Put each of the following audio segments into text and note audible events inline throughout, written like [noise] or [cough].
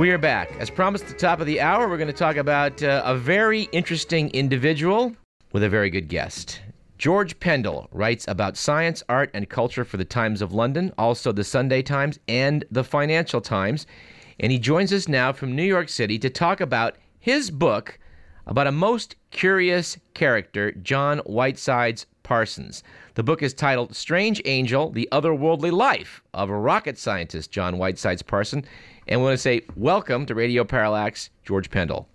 We are back. As promised at the top of the hour, we're going to talk about uh, a very interesting individual with a very good guest. George Pendle writes about science, art, and culture for the Times of London, also the Sunday Times and the Financial Times. And he joins us now from New York City to talk about his book about a most curious character, John Whitesides Parsons. The book is titled Strange Angel The Otherworldly Life of a Rocket Scientist, John Whitesides Parsons. And we want to say welcome to Radio Parallax, George Pendle.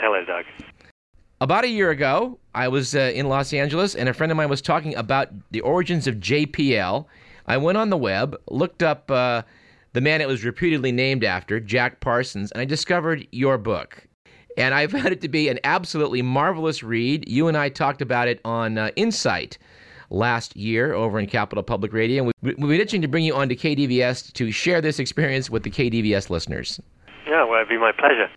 Hello, Doug. About a year ago, I was uh, in Los Angeles and a friend of mine was talking about the origins of JPL. I went on the web, looked up uh, the man it was reputedly named after, Jack Parsons, and I discovered your book. And I found [laughs] it to be an absolutely marvelous read. You and I talked about it on uh, Insight last year over in Capital Public Radio. And we, we've been itching to bring you on to KDVS to share this experience with the KDVS listeners. Yeah, well, it'd be my pleasure.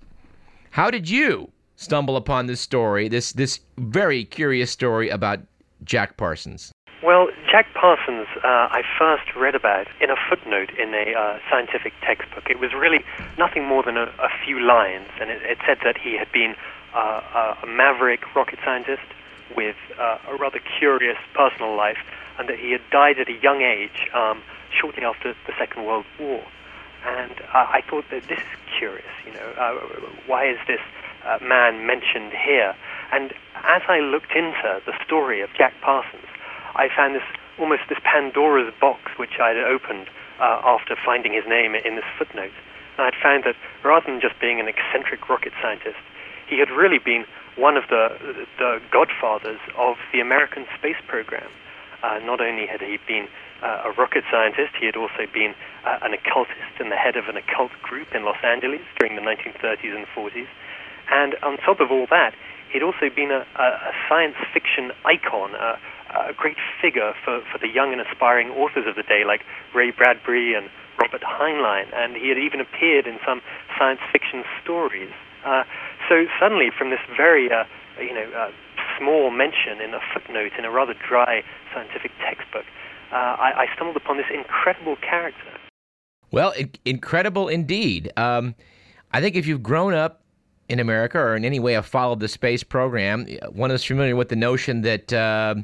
How did you stumble upon this story, this, this very curious story about Jack Parsons? Well, Jack Parsons, uh, I first read about in a footnote in a uh, scientific textbook. It was really nothing more than a, a few lines, and it, it, said that he had been uh, a maverick rocket scientist with uh, a rather curious personal life, and that he had died at a young age, um, shortly after the Second World War. And uh, I thought that this is curious. You know, uh, why is this man mentioned here? And as I looked into the story of Jack Parsons, I found this almost this Pandora's box which I had opened uh, after finding his name in this footnote. And I'd found that rather than just being an eccentric rocket scientist, he had really been one of the, the godfathers of the American space program. Uh, not only had he been uh, a rocket scientist, he had also been uh, an occultist and the head of an occult group in Los Angeles during the 1930s and 40s. And on top of all that, he'd also been a, a, science fiction icon, a, a great figure for, for the young and aspiring authors of the day, like Ray Bradbury and Robert Heinlein, and he had even appeared in some science fiction stories. Uh, so suddenly, from this very, uh, you know, uh, small mention in a footnote in a rather dry scientific textbook, uh, I, I, stumbled upon this incredible character. Well, incredible indeed. Um, I think if you've grown up in America or in any way have followed the space program, one is familiar with the notion that uh,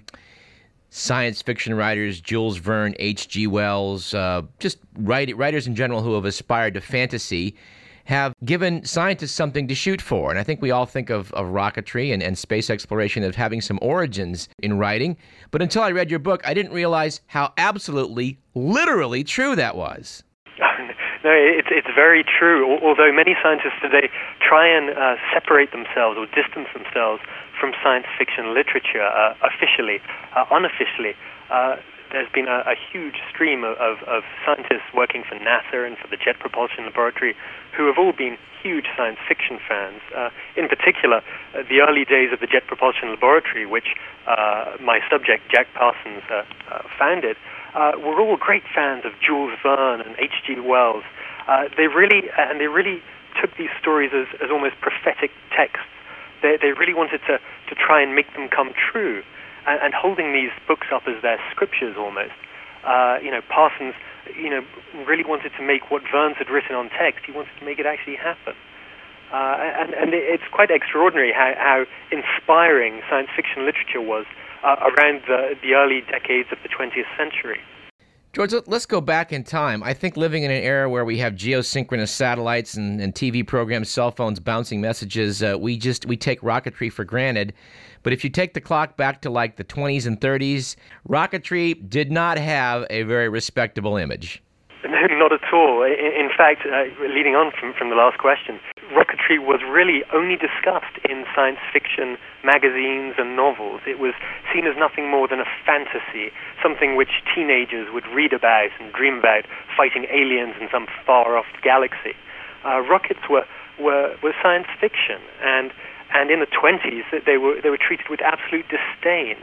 science fiction writers, Jules Verne, H.G. Wells, uh, just write, writers in general who have aspired to fantasy, have given scientists something to shoot for. And I think we all think of, of rocketry and, and space exploration as having some origins in writing. But until I read your book, I didn't realize how absolutely, literally true that was. No, it's, it's very true. Although many scientists today try and uh, separate themselves or distance themselves from science fiction literature uh, officially, uh, unofficially, uh, there's been a, a huge stream of, of, of, scientists working for NASA and for the Jet Propulsion Laboratory who have all been huge science fiction fans. Uh, in particular, uh, the early days of the Jet Propulsion Laboratory, which uh, my subject, Jack Parsons, uh, uh, founded, uh, were all great fans of Jules Verne and H.G. Wells. they really, and they really took these stories as, as almost prophetic texts. They, they really wanted to, to try and make them come true and, and holding these books up as their scriptures almost. Uh, you know, Parsons, you know, really wanted to make what Verne had written on text. He wanted to make it actually happen. Uh, and, and it's quite extraordinary how, how inspiring science fiction literature was uh, around the, the early decades of the 20th century. George, let's go back in time. I think living in an era where we have geosynchronous satellites and, and TV programs, cell phones bouncing messages, uh, we just we take rocketry for granted. But if you take the clock back to like the 20s and 30s, rocketry did not have a very respectable image. No, not at all. In fact, uh, leading on from, from the last question, rocketry was really only discussed in science fiction magazines and novels. It was seen as nothing more than a fantasy, something which teenagers would read about and dream about, fighting aliens in some far off galaxy. Uh, rockets were, were, were science fiction, and, and in the 20s, they were, they were treated with absolute disdain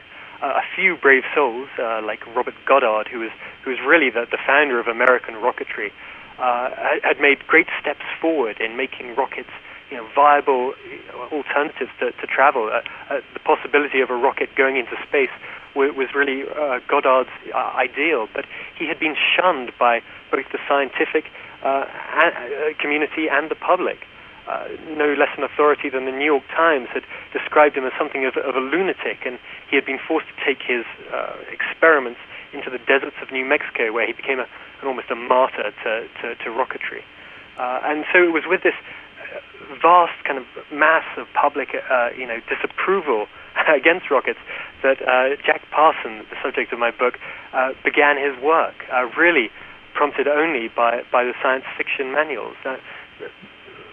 a few brave souls, uh, like Robert Goddard, who was, who was really the, the founder of American rocketry, uh, had made great steps forward in making rockets you know, viable alternatives to, to travel. Uh, uh, the possibility of a rocket going into space w- was really uh, Goddard's uh, ideal, but he had been shunned by both the scientific uh, community and the public. Uh, no less an authority than the New York Times had described him as something of, of a lunatic, and he had been forced to take his uh, experiments into the deserts of New Mexico, where he became a, an almost a martyr to, to, to rocketry. Uh, and so it was with this uh, vast kind of mass of public, uh, you know, disapproval [laughs] against rockets that uh, Jack Parsons, the subject of my book, began his work, really prompted only by, by the science fiction manuals.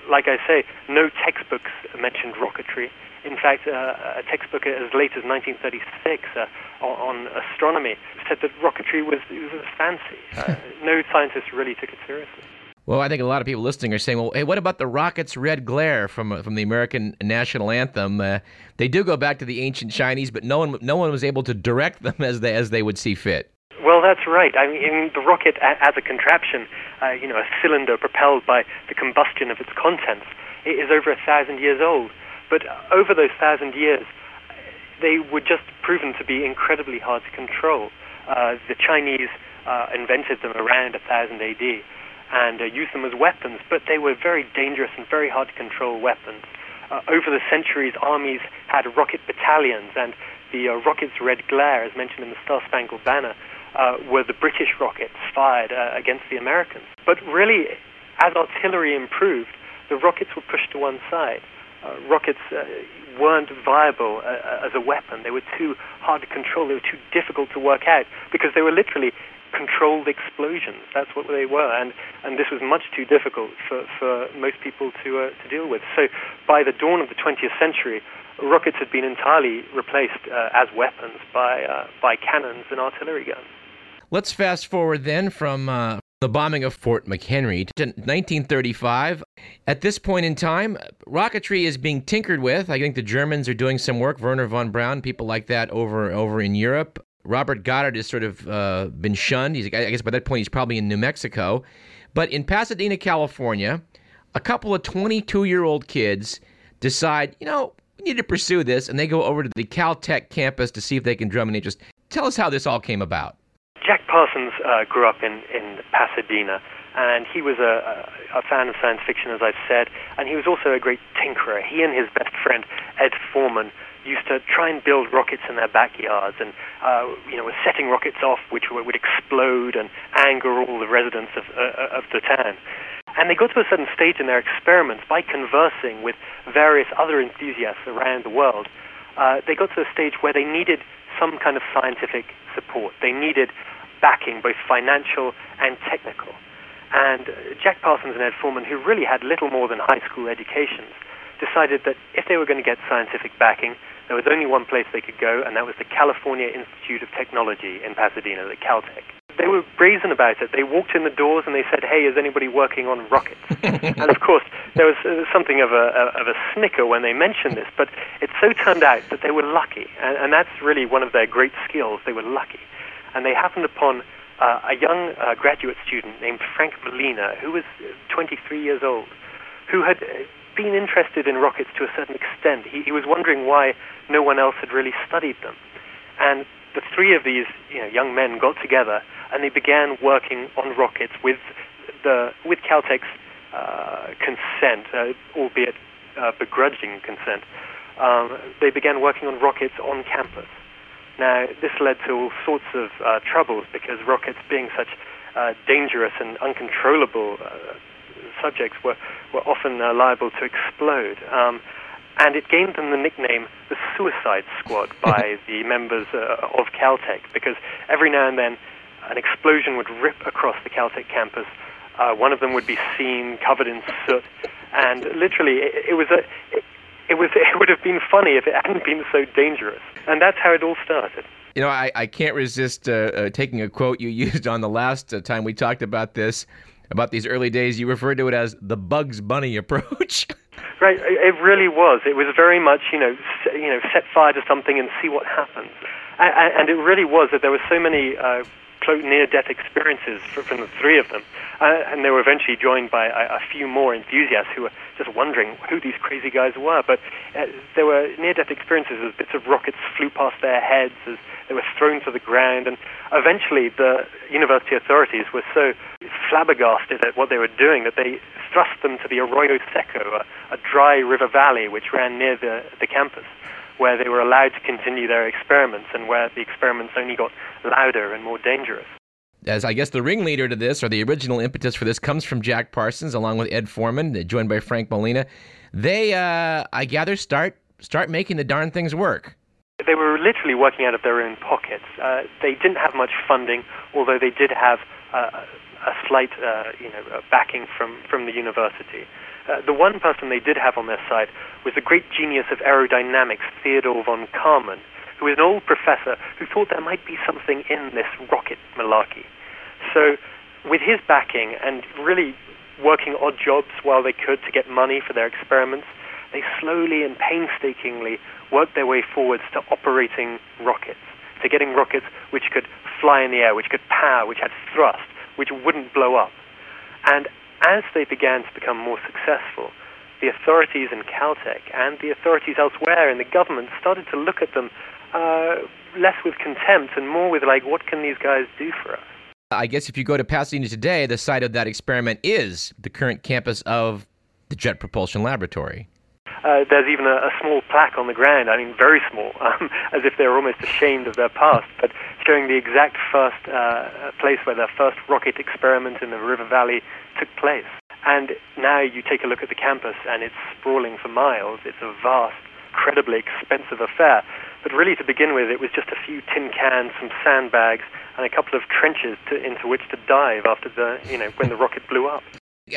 Like I say, no textbooks mentioned rocketry. In fact, uh, a textbook as late as 1936 uh, on, on, astronomy said that rocketry was, was a fancy. [laughs] Uh, no scientists really took it seriously. Well, I think a lot of people listening are saying, "Well, hey, what about the rocket's red glare from from the American national anthem?" Uh, they do go back to the ancient Chinese, but no one no one was able to direct them [laughs] as they as they would see fit. Well, that's right. I mean, the rocket as a contraption, uh, you know, a cylinder propelled by the combustion of its contents, it is over a thousand years old. But over those thousand years, they were just proven to be incredibly hard to control. Uh, the Chinese uh, invented them around 1000 AD and uh, used them as weapons, but they were very dangerous and very hard to control weapons. Uh, over the centuries, armies had rocket battalions, and the uh, rocket's red glare, as mentioned in the Star Spangled Banner, uh, were the British rockets fired uh, against the Americans. But really, as artillery improved, the rockets were pushed to one side. Uh, rockets uh, weren't viable uh, as a weapon. They were too hard to control. They were too difficult to work out because they were literally controlled explosions. That's what they were, and and this was much too difficult for, for most people to uh, to deal with. So by the dawn of the 20th century, rockets had been entirely replaced uh, as weapons by uh, by cannons and artillery guns. Let's fast forward then from uh, the bombing of Fort McHenry to 1935. At this point in time, rocketry is being tinkered with. I think the Germans are doing some work. Wernher von Braun, people like that over over in Europe. Robert Goddard has sort of uh, been shunned. He's, I guess by that point he's probably in New Mexico. But in Pasadena, California, a couple of 22 year old kids decide, you know, we need to pursue this, and they go over to the Caltech campus to see if they can drum an interest. Tell us how this all came about. Jack Parsons uh, grew up in, in Pasadena, and he was a, a, fan of science fiction, as I've said, and he was also a great tinkerer. He and his best friend, Ed Forman, used to try and build rockets in their backyards, and uh, you know, were setting rockets off which would explode and anger all the residents of, uh, of the town. And they got to a certain stage in their experiments by conversing with various other enthusiasts around the world. Uh, they got to a stage where they needed some kind of scientific support. They needed backing, both financial and technical. And uh, Jack Parsons and Ed Forman, who really had little more than high school educations, decided that if they were going to get scientific backing, there was only one place they could go, and that was the California Institute of Technology in Pasadena, the Caltech. They were brazen about it. They walked in the doors and they said, "Hey, is anybody working on rockets?" [laughs] and of course, there was uh, something of a, of a snicker when they mentioned this, but it so turned out that they were lucky, and, and that's really one of their great skills. They were lucky, and they happened upon uh, a young uh, graduate student named Frank Malina, who was 23 years old, who had uh, been interested in rockets to a certain extent. He, he was wondering why no one else had really studied them. And the three of these you know, young men got together and they began working on rockets with, the, with Caltech's uh, consent, uh, albeit uh, begrudging consent. Um, they began working on rockets on campus. Now, this led to all sorts of uh, troubles because rockets, being such uh, dangerous and uncontrollable uh, subjects were, were often liable to explode. Um, and it gained them the nickname the Suicide Squad [laughs] by the members uh, of Caltech because every now and then an explosion would rip across the Caltech campus. Uh, one of them would be seen covered in soot, and literally, it, it was a. It, it was. [laughs] It would have been funny if it hadn't been so dangerous, and that's how it all started. You know, I, I can't resist uh, uh, taking a quote you [laughs] used on the last uh, time we talked about this about these early days. You referred to it as the Bugs Bunny approach. [laughs] right, it really was. It was very much, you know, you know, set fire to something and see what happens. And, it really was that there were so many uh, near-death experiences from the three of them, uh, and they were eventually joined by a, a, few more enthusiasts who were just wondering who these crazy guys were. But uh, there were near-death experiences as bits of rockets flew past their heads, as they were thrown to the ground, and eventually the university authorities were so flabbergasted at what they were doing that they thrust them to the Arroyo Seco, a, a dry river valley which ran near the, the campus, where they were allowed to continue their experiments and where the experiments only got louder and more dangerous. As I guess the ringleader to this, or the original impetus for this, comes from Jack Parsons, along with Ed Forman, joined by Frank Malina. They, uh, I gather, start start making the darn things work. They were literally working out of their own pockets. Uh, they didn't have much funding, although they did have uh, a slight, uh, you know, backing from, from the university. Uh, the one person they did have on their side was the great genius of aerodynamics, Theodore von Karman, who was an old professor who thought there might be something in this rocket malarkey. So, with his backing and really working odd jobs while they could to get money for their experiments, they slowly and painstakingly worked their way forwards to operating rockets, to getting rockets which could fly in the air, which could power, which had thrust, which wouldn't blow up. And as they began to become more successful, the authorities in Caltech and the authorities elsewhere in the government started to look at them uh, less with contempt and more with like, what can these guys do for us? I guess if you go to Pasadena today, the site of that experiment is the current campus of the Jet Propulsion Laboratory. Uh, there's even a, a, small plaque on the ground, I mean, very small, [laughs] um, as if they were almost ashamed of their past, but showing the exact first uh, place where their first rocket experiment in the river valley took place. And now you take a look at the campus, and it's sprawling for miles. It's a vast, incredibly expensive affair. But really, to begin with, it was just a few tin cans, some sandbags, and a couple of trenches to, into which to dive after the, you know, when the rocket blew up.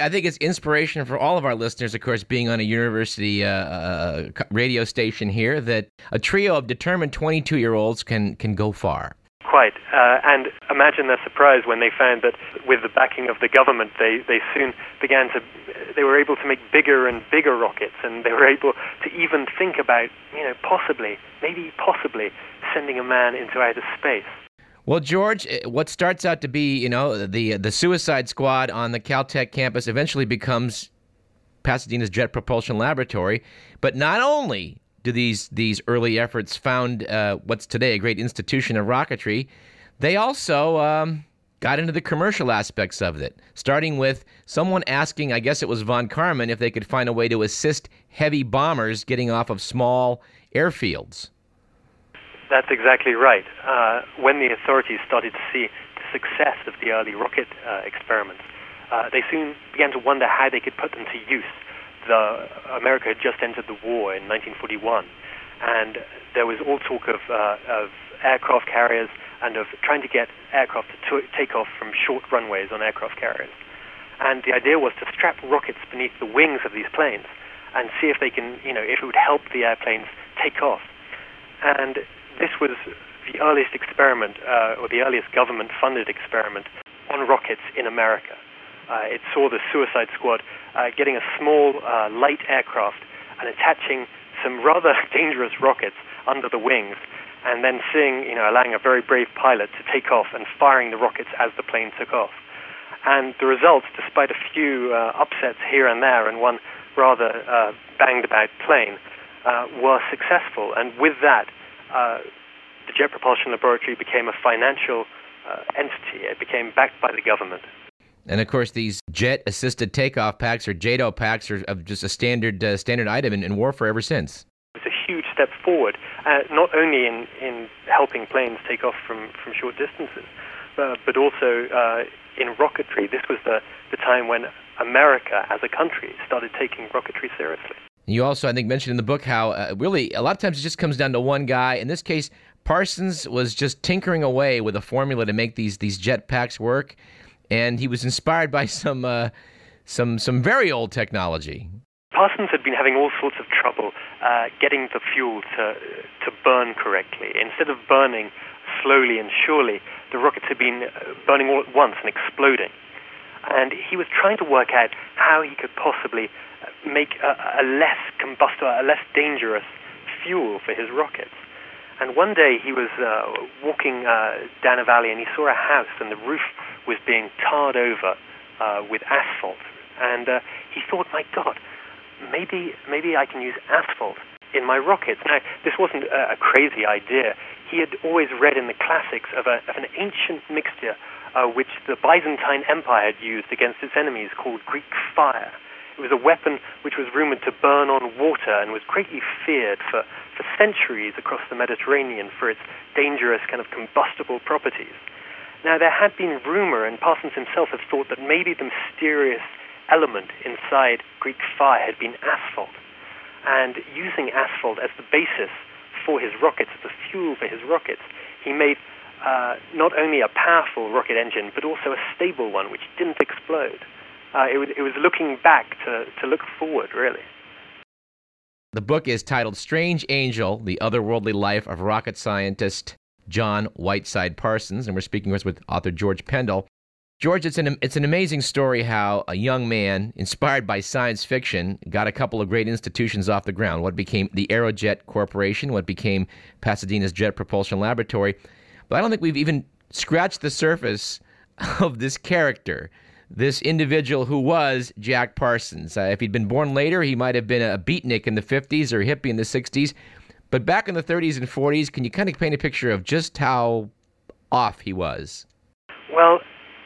I think it's inspiration for all of our listeners, of course, being on a university uh, uh, radio station here, that a trio of determined 22 year olds can, can go far. Quite. Uh, and imagine their surprise when they found that with the backing of the government, they, they soon began to, they were able to make bigger and bigger rockets, and they were able to even think about, you know, possibly, maybe possibly, sending a man into outer space. Well, George, eh, what starts out to be, you know, the the Suicide Squad on the Caltech campus eventually becomes Pasadena's Jet Propulsion Laboratory. But not only do these these early efforts found uh, what's today a great institution of rocketry, they also um, got into the commercial aspects of it. Starting with someone asking, I guess it was von Karman, if they could find a way to assist heavy bombers getting off of small airfields. That's exactly right. Uh, when the authorities started to see the success of the early rocket uh, experiments, uh, they soon began to wonder how they could put them to use. The, America had just entered the war in 1941, and there was all talk of, uh, of aircraft carriers and of trying to get aircraft to t- take off from short runways on aircraft carriers. And the idea was to strap rockets beneath the wings of these planes and see if they can, you know, if it would help the airplanes take off. And this was the earliest experiment, uh, or the earliest government-funded experiment on rockets in America. Uh, it saw the Suicide Squad uh, getting a small uh, light aircraft and attaching some rather [laughs] dangerous rockets under the wings, and then seeing, you know, allowing a very brave pilot to take off and firing the rockets as the plane took off. And the results, despite a few uh, upsets here and there and one rather uh, banged about plane, were successful. And with that, the Jet Propulsion Laboratory became a financial uh, entity. It became backed by the government. And of course, these jet-assisted takeoff packs or JATO packs are just a standard uh, standard item in, in, warfare ever since. It's a huge step forward, uh, not only in, in helping planes take off from, from short distances, uh, but also uh, in rocketry. This was the, the time when America, as a country, started taking rocketry seriously. You also, I think, mentioned in the book how uh, really a lot of times it just comes down to one guy. In this case, Parsons was just tinkering away with a formula to make these these jet packs work, and he was inspired by [laughs] some uh, some some very old technology. Parsons had been having all sorts of trouble uh, getting the fuel to to burn correctly. Instead of burning slowly and surely, the rockets had been uh, burning all at once and exploding. And he was trying to work out how he could possibly make a, a less combustible, a less dangerous fuel for his rockets. And one day he was uh, walking uh, down a valley and he saw a house and the roof was being tarred over uh, with asphalt. And uh, he thought, my God, maybe maybe I can use asphalt in my rockets. Now, this wasn't a, a crazy idea. He had always read in the classics of, a, of an ancient mixture uh, which the Byzantine Empire had used against its enemies called Greek fire. It was a weapon which was rumored to burn on water and was greatly feared for, for centuries across the Mediterranean for its dangerous kind of combustible properties. Now, there had been rumor, and Parsons himself had thought that maybe the mysterious element inside Greek fire had been asphalt. And using asphalt as the basis for his rockets, as the fuel for his rockets, he made uh, not only a powerful rocket engine, but also a stable one which didn't explode. Uh, it, was, it was looking back to, to look forward, really. The book is titled Strange Angel The Otherworldly Life of Rocket Scientist John Whiteside Parsons, and we're speaking with author George Pendle. George, it's an, it's an amazing story how a young man, inspired by science fiction, got a couple of great institutions off the ground. What became the Aerojet Corporation, what became Pasadena's Jet Propulsion Laboratory. But I don't think we've even scratched the surface of this character, this individual who was Jack Parsons. Uh, if he'd been born later, he might have been a beatnik in the 50s or a hippie in the 60s. But back in the 30s and 40s, can you kind of paint a picture of just how off he was? Well,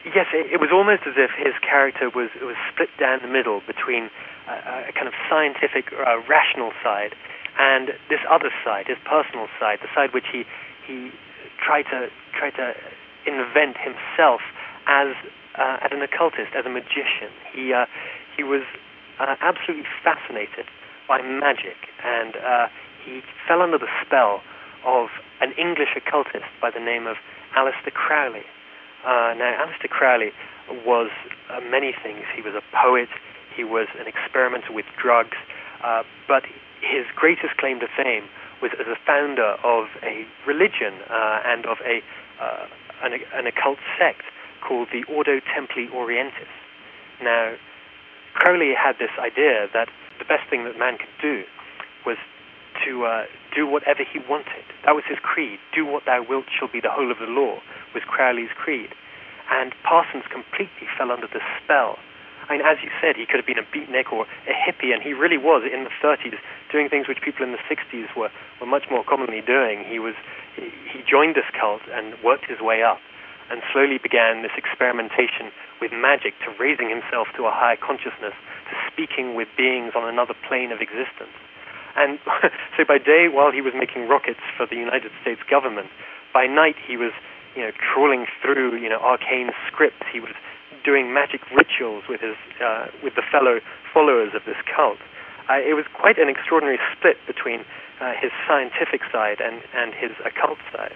yes, it, it was almost as if his character was was split down the middle between a, a kind of scientific, uh, rational side and this other side, his personal side, the side which he he tried to try to invent himself as uh, as an occultist, as a magician. He uh, he was uh, absolutely fascinated by magic and uh, he fell under the spell of an English occultist by the name of Aleister Crowley. Uh, now, Aleister Crowley was uh, many things. He was a poet, he was an experimenter with drugs, but his greatest claim to fame was as a founder of a religion uh, and of a, uh, an, an occult sect called the Ordo Templi Orientis. Now, Crowley had this idea that the best thing that man could do was to uh, do whatever he wanted. That was his creed. Do what thou wilt shall be the whole of the law, was Crowley's creed. And Parsons completely fell under the spell. I mean, as you said, he could have been a beatnik or a hippie, and he really was in the 30s doing things which people in the 60s were, were much more commonly doing. He was he, joined this cult and worked his way up, and slowly began this experimentation with magic to raising himself to a higher consciousness, to speaking with beings on another plane of existence. And [laughs] so by day, while he was making rockets for the United States government, by night he was, you know, trawling through, you know, arcane scripts. He was doing magic rituals with his, uh, with the fellow followers of this cult. Uh, it was quite an extraordinary split between uh, his scientific side and, and his occult side.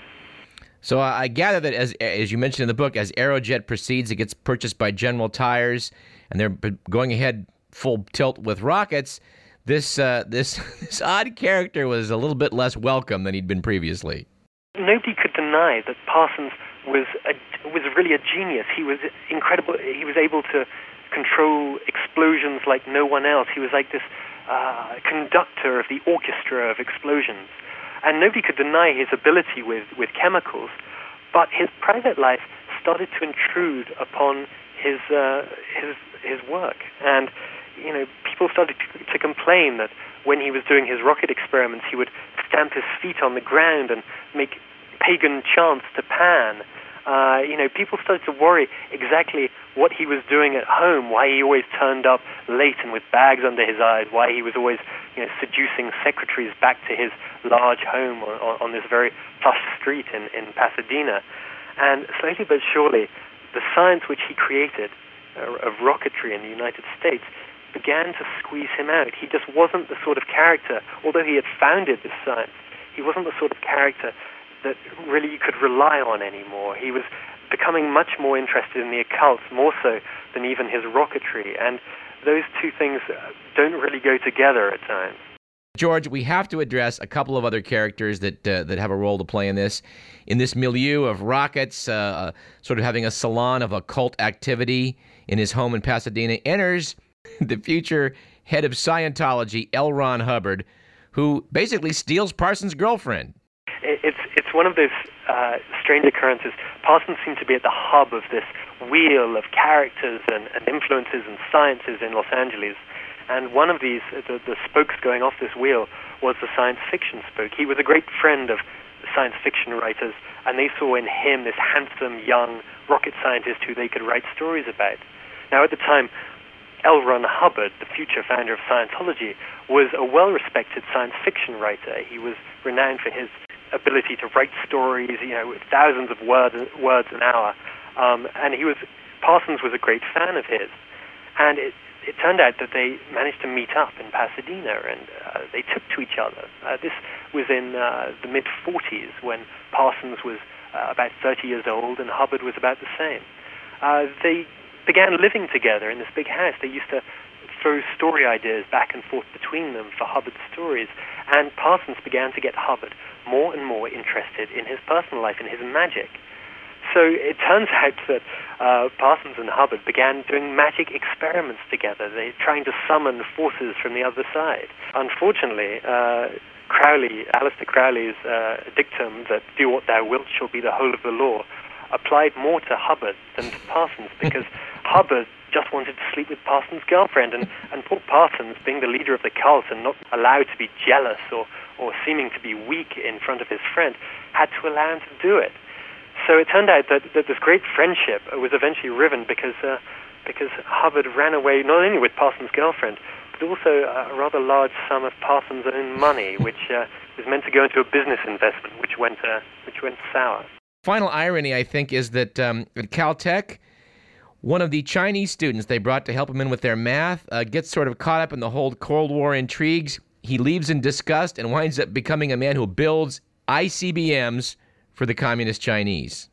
So I gather that as as you mentioned in the book, as Aerojet proceeds, it gets purchased by General Tires, and they're going ahead full tilt with rockets this uh, this [laughs] this odd character was a little bit less welcome than he'd been previously. Nobody could deny that Parsons was a, was really a genius. He was incredible. He was able to control explosions like no one else. He was like this uh, conductor of the orchestra of explosions, and nobody could deny his ability with with chemicals. But his private life started to intrude upon his uh, his his work, and you know, people started to, to complain that when he was doing his rocket experiments, he would stamp his feet on the ground and make pagan chants to Pan. Uh, you know, people started to worry exactly what he was doing at home, why he always turned up late and with bags under his eyes, why he was always, you know, seducing secretaries back to his large home on, on this very plush street in, in Pasadena. And slowly but surely, the science which he created uh, of rocketry in the United States began to squeeze him out. He just wasn't the sort of character, although he had founded this science, he wasn't the sort of character that really you could rely on anymore. He was becoming much more interested in the occult, more so than even his rocketry. And those two things don't really go together at times. George, we have to address a couple of other characters that uh, that have a role to play in this, in this milieu of rockets, uh, uh sort of having a salon of occult activity in his home in Pasadena. Enters [laughs] the future head of Scientology, L. Ron Hubbard, who basically steals Parsons' girlfriend. It's it's one of those uh, strange occurrences. Parsons seemed to be at the hub of this wheel of characters and, and influences and sciences in Los Angeles. And one of these, the, the spokes going off this wheel, was the science fiction spoke. He was a great friend of science fiction writers, and they saw in him this handsome, young rocket scientist who they could write stories about. Now, at the time, L. Ron Hubbard, the future founder of Scientology, was a well-respected science fiction writer. He was renowned for his ability to write stories, you know, with thousands of words, words an hour. Um, and he was Parsons was a great fan of his. And it, it turned out that they managed to meet up in Pasadena and uh, they took to each other. Uh, this was in uh, the mid 40s when Parsons was uh, about 30 years old and Hubbard was about the same. Uh, they began living together in this big house. They used to throw story ideas back and forth between them for Hubbard's stories, and Parsons began to get Hubbard more and more interested in his personal life and his magic. So it turns [laughs] out that uh, Parsons and Hubbard began doing magic experiments together. They're trying to summon forces from the other side. Unfortunately, uh, Crowley, Aleister Crowley's uh, dictum that "do what thou wilt shall be the whole of the law," applied more to Hubbard than to Parsons because [laughs] Hubbard just wanted to sleep with Parsons' girlfriend, and, [laughs] and poor Parsons, being the leader of the cult and not allowed to be jealous or, or seeming to be weak in front of his friend, had to allow him to do it. So it turned out that, that this great friendship was eventually riven because, uh, because Hubbard ran away not only with Parsons' girlfriend, but also a rather large sum of Parsons' own money, [laughs] which uh, was meant to go into a business investment, which went, uh, which went sour. Final irony, I think, is that um, at Caltech, one of the Chinese students they brought to help him in with their math uh, gets sort of caught up in the whole Cold War intrigues. He leaves in disgust and winds up becoming a man who builds ICBMs for the Communist Chinese.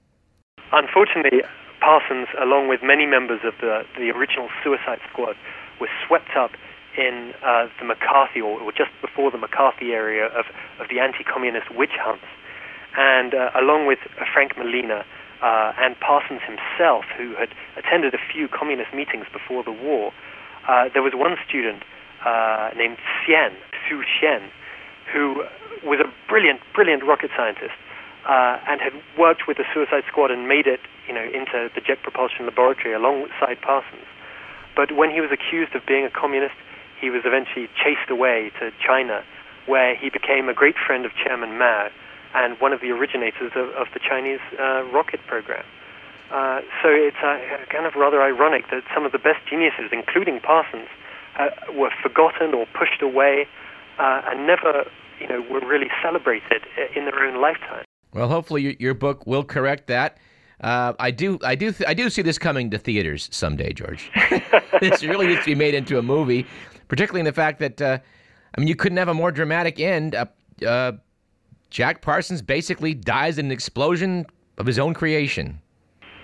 Unfortunately, Parsons, along with many members of the, the original Suicide Squad, was swept up in uh, the McCarthy, or, or, just before the McCarthy area of, of the anti communist witch hunts. And uh, along with Frank Malina, uh, and Parsons himself, who had attended a few communist meetings before the war, uh, there was one student uh, named Xian, Xu Xian, who was a brilliant, brilliant rocket scientist uh, and had worked with the Suicide Squad and made it, you know, into the Jet Propulsion Laboratory alongside Parsons. But when he was accused of being a communist, he was eventually chased away to China, where he became a great friend of Chairman Mao and one of the originators of, of the Chinese uh, rocket program. Uh, so it's uh, kind of rather ironic that some of the best geniuses, including Parsons, uh, were forgotten or pushed away uh, and never, you know, were really celebrated in their own lifetime. Well, hopefully your, book will correct that. Uh, I do, I do, th- I do see this coming to theaters someday, George. [laughs] this really needs to be made into a movie, particularly in the fact that, I mean, you couldn't have a more dramatic end. Jack Parsons basically dies in an explosion of his own creation.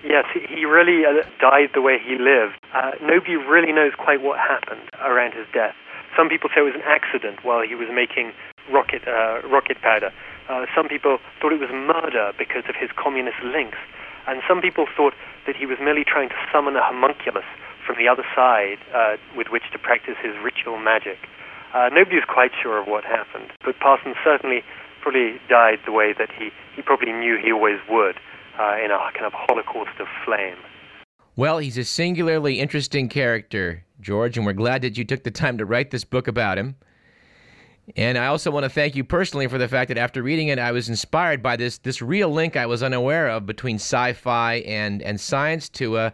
Yes, he really uh, died the way he lived. Uh, nobody really knows quite what happened around his death. Some people say it was an accident while he was making rocket uh, rocket powder. Uh, some people thought it was murder because of his communist links, and some people thought that he was merely trying to summon a homunculus from the other side uh, with which to practice his ritual magic. Nobody is quite sure of what happened, but Parsons certainly probably died the way that he, he probably knew he always would, uh, in a kind of holocaust of flame. Well, he's a singularly interesting character, George, and we're glad that you took the time to write this book about him. And I also want to thank you personally for the fact that after reading it, I was inspired by this this real link I was unaware of between sci-fi and and science to uh,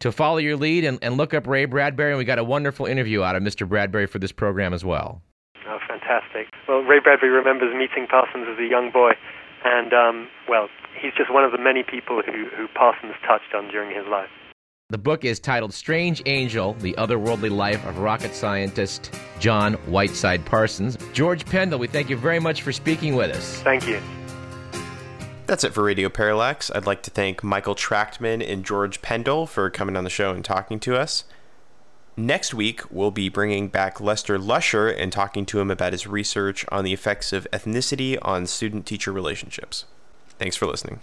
to follow your lead and, and look up Ray Bradbury. And we got a wonderful interview out of Mr. Bradbury for this program as well fantastic. Well, Ray Bradbury remembers meeting Parsons as a young boy, and um, well, he's just one of the many people who, who Parsons touched on during his life. The book is titled Strange Angel The Otherworldly Life of Rocket Scientist John Whiteside Parsons. George Pendle, we thank you very much for speaking with us. Thank you. That's it for Radio Parallax. I'd like to thank Michael Trachtman and George Pendle for coming on the show and talking to us. Next week, we'll be bringing back Lester Lusher and talking to him about his research on the effects of ethnicity on student teacher relationships. Thanks for listening.